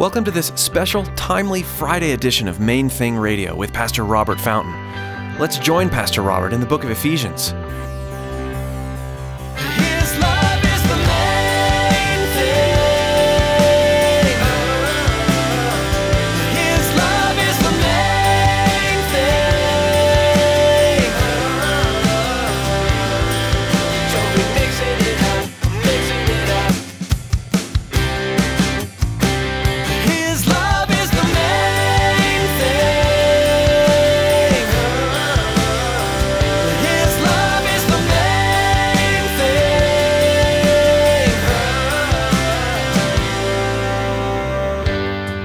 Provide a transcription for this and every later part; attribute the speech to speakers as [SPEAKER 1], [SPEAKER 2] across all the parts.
[SPEAKER 1] Welcome to this special, timely Friday edition of Main Thing Radio with Pastor Robert Fountain. Let's join Pastor Robert in the book of Ephesians.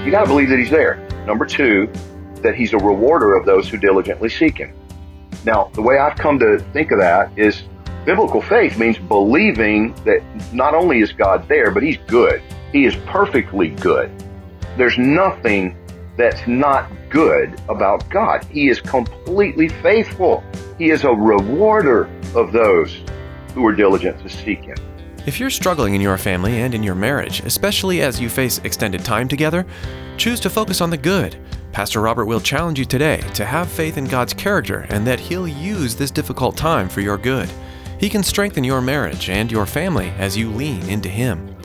[SPEAKER 2] You got to believe that he's there. Number two, that he's a rewarder of those who diligently seek him. Now, the way I've come to think of that is biblical faith means believing that not only is God there, but he's good. He is perfectly good. There's nothing that's not good about God. He is completely faithful. He is a rewarder of those who are diligent to seek him.
[SPEAKER 1] If you're struggling in your family and in your marriage, especially as you face extended time together, choose to focus on the good. Pastor Robert will challenge you today to have faith in God's character and that He'll use this difficult time for your good. He can strengthen your marriage and your family as you lean into Him.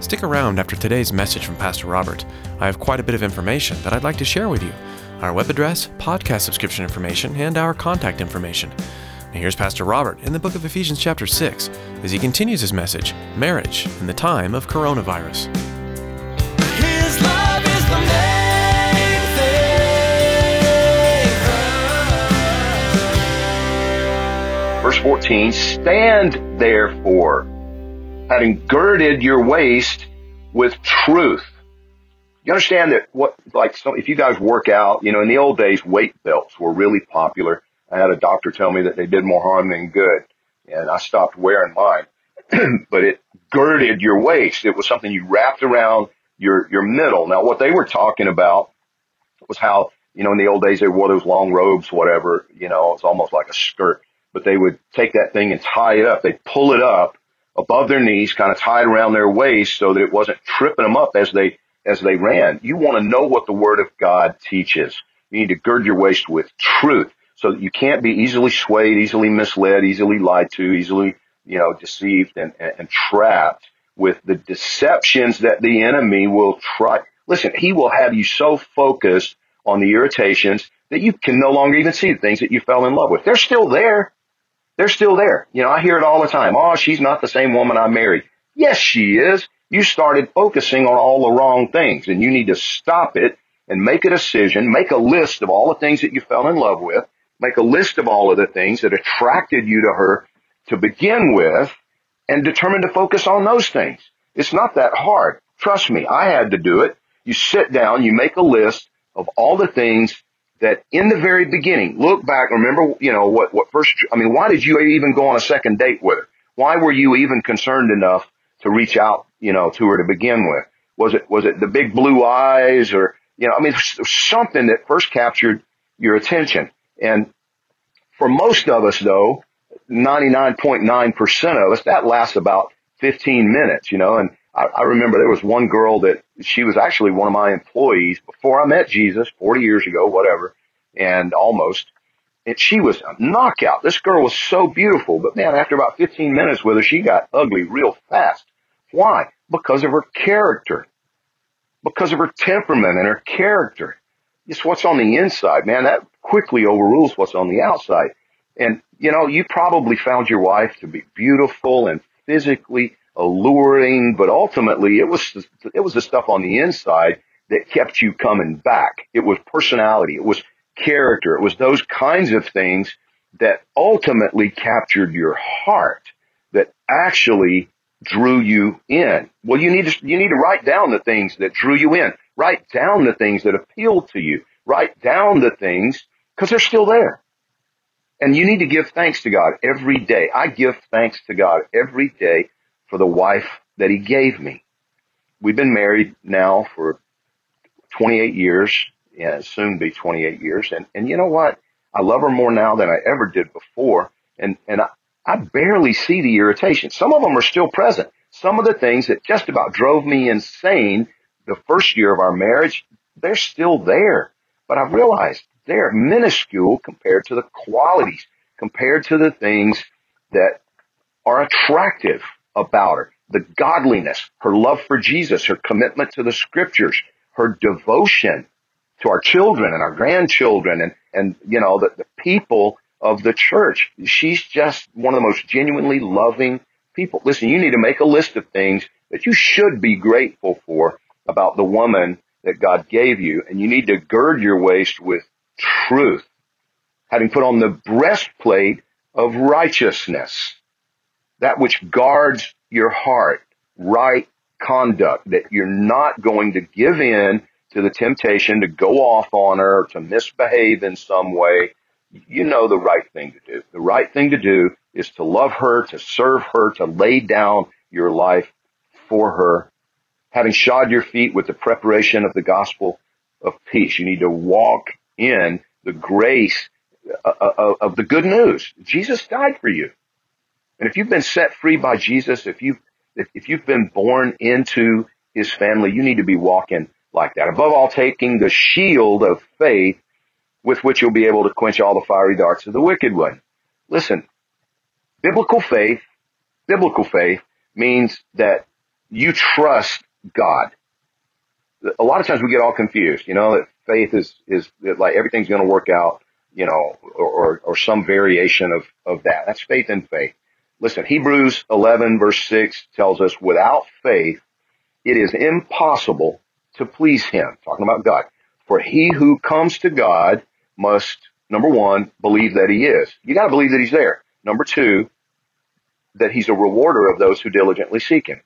[SPEAKER 1] Stick around after today's message from Pastor Robert. I have quite a bit of information that I'd like to share with you our web address, podcast subscription information, and our contact information. And here's Pastor Robert in the book of Ephesians, chapter 6, as he continues his message Marriage in the Time of Coronavirus.
[SPEAKER 3] His love is the main thing.
[SPEAKER 2] Verse 14, stand therefore, having girded your waist with truth. You understand that what, like, so if you guys work out, you know, in the old days, weight belts were really popular. I had a doctor tell me that they did more harm than good, and I stopped wearing mine. but it girded your waist. It was something you wrapped around your, your middle. Now, what they were talking about was how, you know, in the old days they wore those long robes, whatever, you know, it's almost like a skirt, but they would take that thing and tie it up. They'd pull it up above their knees, kind of tie it around their waist so that it wasn't tripping them up as they, as they ran. You want to know what the word of God teaches. You need to gird your waist with truth so that you can't be easily swayed, easily misled, easily lied to, easily, you know, deceived and, and, and trapped with the deceptions that the enemy will try. Listen, he will have you so focused on the irritations that you can no longer even see the things that you fell in love with. They're still there. They're still there. You know, I hear it all the time. Oh, she's not the same woman I married. Yes, she is. You started focusing on all the wrong things and you need to stop it and make a decision, make a list of all the things that you fell in love with, make a list of all of the things that attracted you to her to begin with and determine to focus on those things. It's not that hard. Trust me, I had to do it. You sit down, you make a list of all the things that in the very beginning, look back, remember, you know, what, what first, I mean, why did you even go on a second date with her? Why were you even concerned enough to reach out, you know, to her to begin with? Was it, was it the big blue eyes or, you know, I mean, something that first captured your attention. And for most of us though, 99.9% of us, that lasts about 15 minutes, you know, and I, I remember there was one girl that she was actually one of my employees before I met Jesus 40 years ago, whatever, and almost. And she was a knockout. This girl was so beautiful, but man, after about 15 minutes with her, she got ugly real fast. Why? Because of her character. Because of her temperament and her character. It's what's on the inside, man. That quickly overrules what's on the outside. And, you know, you probably found your wife to be beautiful and physically alluring, but ultimately it was, it was the stuff on the inside that kept you coming back. It was personality. It was character. It was those kinds of things that ultimately captured your heart that actually drew you in. Well, you need to, you need to write down the things that drew you in. Write down the things that appealed to you. Write down the things because they're still there. And you need to give thanks to God every day. I give thanks to God every day for the wife that he gave me. We've been married now for 28 years, and soon be 28 years. And, and you know what? I love her more now than I ever did before. And, and I, I barely see the irritation. Some of them are still present. Some of the things that just about drove me insane the first year of our marriage, they're still there. But I've realized they're minuscule compared to the qualities, compared to the things that are attractive about her. The godliness, her love for Jesus, her commitment to the scriptures, her devotion to our children and our grandchildren and, and you know, the, the people of the church. She's just one of the most genuinely loving people. Listen, you need to make a list of things that you should be grateful for about the woman that God gave you, and you need to gird your waist with truth, having put on the breastplate of righteousness, that which guards your heart, right conduct, that you're not going to give in to the temptation to go off on her, to misbehave in some way. You know the right thing to do. The right thing to do is to love her, to serve her, to lay down your life for her, having shod your feet with the preparation of the gospel of peace. You need to walk in the grace uh, uh, of the good news. Jesus died for you. And if you've been set free by Jesus, if you've, if you've been born into his family, you need to be walking like that. Above all, taking the shield of faith with which you'll be able to quench all the fiery darts of the wicked one. Listen, biblical faith, biblical faith means that you trust God. A lot of times we get all confused, you know, faith is, is like everything's going to work out, you know, or, or, some variation of, of that. That's faith in faith. Listen, Hebrews 11 verse 6 tells us without faith, it is impossible to please him. Talking about God. For he who comes to God must, number one, believe that he is. You gotta believe that he's there. Number two, that he's a rewarder of those who diligently seek him.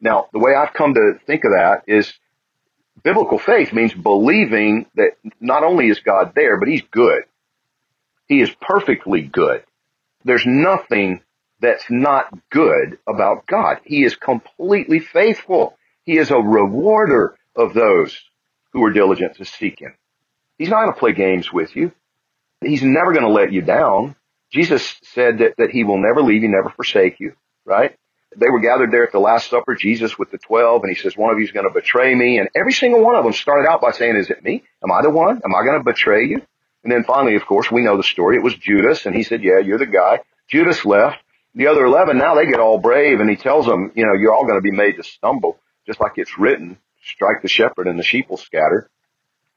[SPEAKER 2] Now, the way I've come to think of that is biblical faith means believing that not only is God there, but he's good. He is perfectly good. There's nothing that's not good about God. He is completely faithful. He is a rewarder of those who are diligent to seek him. He's not going to play games with you. He's never going to let you down. Jesus said that, that he will never leave you, never forsake you, right? They were gathered there at the Last Supper, Jesus with the twelve, and he says, one of you is going to betray me. And every single one of them started out by saying, is it me? Am I the one? Am I going to betray you? And then finally, of course, we know the story. It was Judas, and he said, yeah, you're the guy. Judas left. The other 11, now they get all brave, and he tells them, you know, you're all going to be made to stumble, just like it's written, strike the shepherd and the sheep will scatter.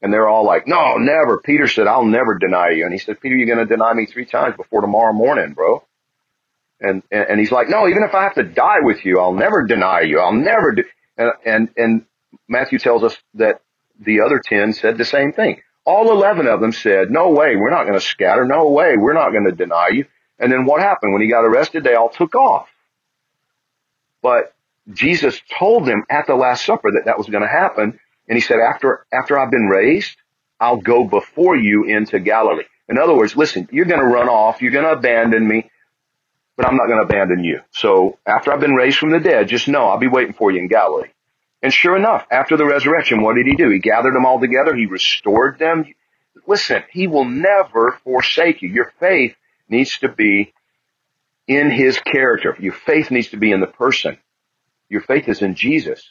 [SPEAKER 2] And they're all like, no, never. Peter said, I'll never deny you. And he said, Peter, you're going to deny me three times before tomorrow morning, bro. And, and, and he's like, no, even if I have to die with you, I'll never deny you. I'll never do. And, and, and Matthew tells us that the other 10 said the same thing. All 11 of them said, no way, we're not going to scatter. No way, we're not going to deny you. And then what happened? When he got arrested, they all took off. But Jesus told them at the Last Supper that that was going to happen. And he said, after, after I've been raised, I'll go before you into Galilee. In other words, listen, you're going to run off. You're going to abandon me, but I'm not going to abandon you. So after I've been raised from the dead, just know I'll be waiting for you in Galilee. And sure enough, after the resurrection, what did he do? He gathered them all together. He restored them. Listen, he will never forsake you. Your faith needs to be in his character. Your faith needs to be in the person. Your faith is in Jesus.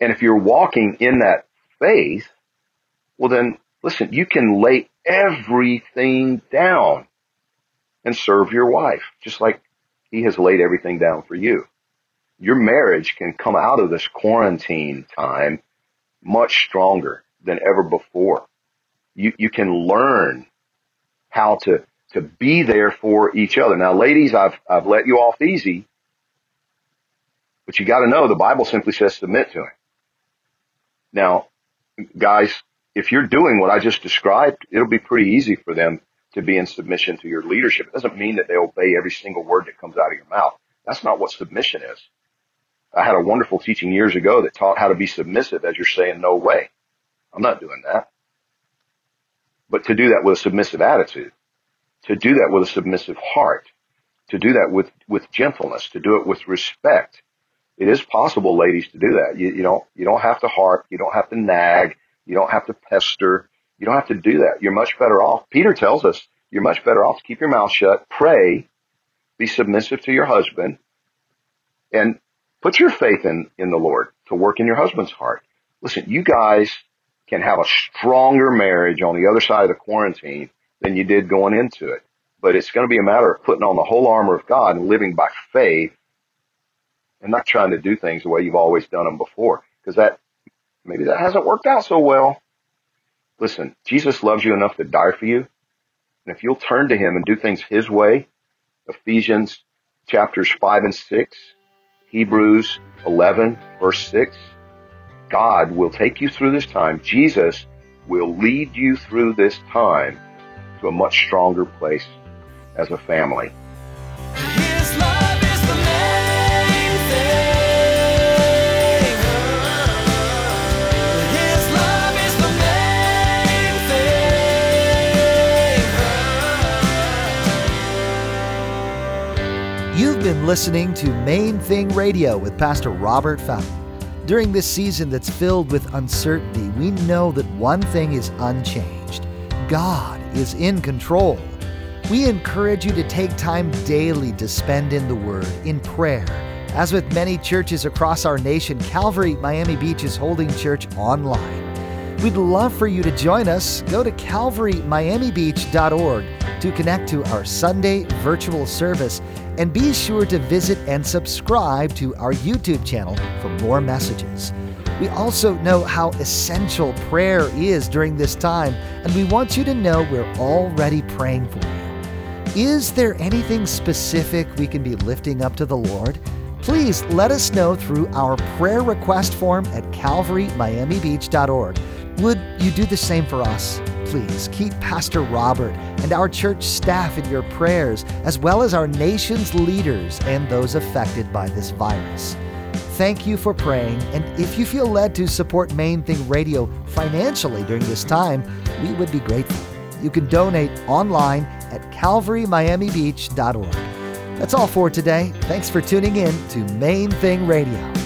[SPEAKER 2] And if you're walking in that faith, well then, listen, you can lay everything down and serve your wife, just like he has laid everything down for you. Your marriage can come out of this quarantine time much stronger than ever before. You, you can learn how to, to be there for each other. Now, ladies, I've, I've let you off easy, but you got to know the Bible simply says submit to him. Now, guys, if you're doing what I just described, it'll be pretty easy for them to be in submission to your leadership. It doesn't mean that they obey every single word that comes out of your mouth. That's not what submission is. I had a wonderful teaching years ago that taught how to be submissive as you're saying no way. I'm not doing that. But to do that with a submissive attitude, to do that with a submissive heart, to do that with, with gentleness, to do it with respect. It is possible, ladies, to do that. You, you don't, you don't have to harp. You don't have to nag. You don't have to pester. You don't have to do that. You're much better off. Peter tells us you're much better off to keep your mouth shut, pray, be submissive to your husband, and put your faith in, in the Lord. to work in your husband's heart. Listen, you guys can have a stronger marriage on the other side of the quarantine than you did going into it. But it's going to be a matter of putting on the whole armor of God and living by faith and not trying to do things the way you've always done them before. Because that, maybe that hasn't worked out so well. Listen, Jesus loves you enough to die for you. And if you'll turn to him and do things his way, Ephesians chapters 5 and 6, Hebrews 11 verse 6, God will take you through this time. Jesus will lead you through this time to a much stronger place as a family.
[SPEAKER 4] Been listening to Main Thing Radio with Pastor Robert Fountain. During this season that's filled with uncertainty, we know that one thing is unchanged God is in control. We encourage you to take time daily to spend in the Word, in prayer. As with many churches across our nation, Calvary Miami Beach is holding church online. We'd love for you to join us. Go to calvarymiamibeach.org to connect to our Sunday virtual service and be sure to visit and subscribe to our YouTube channel for more messages. We also know how essential prayer is during this time, and we want you to know we're already praying for you. Is there anything specific we can be lifting up to the Lord? Please let us know through our prayer request form at calvarymiamibeach.org. Would you do the same for us? Please keep Pastor Robert and our church staff in your prayers, as well as our nation's leaders and those affected by this virus. Thank you for praying, and if you feel led to support Main Thing Radio financially during this time, we would be grateful. You can donate online at calvarymiamibeach.org. That's all for today. Thanks for tuning in to Main Thing Radio.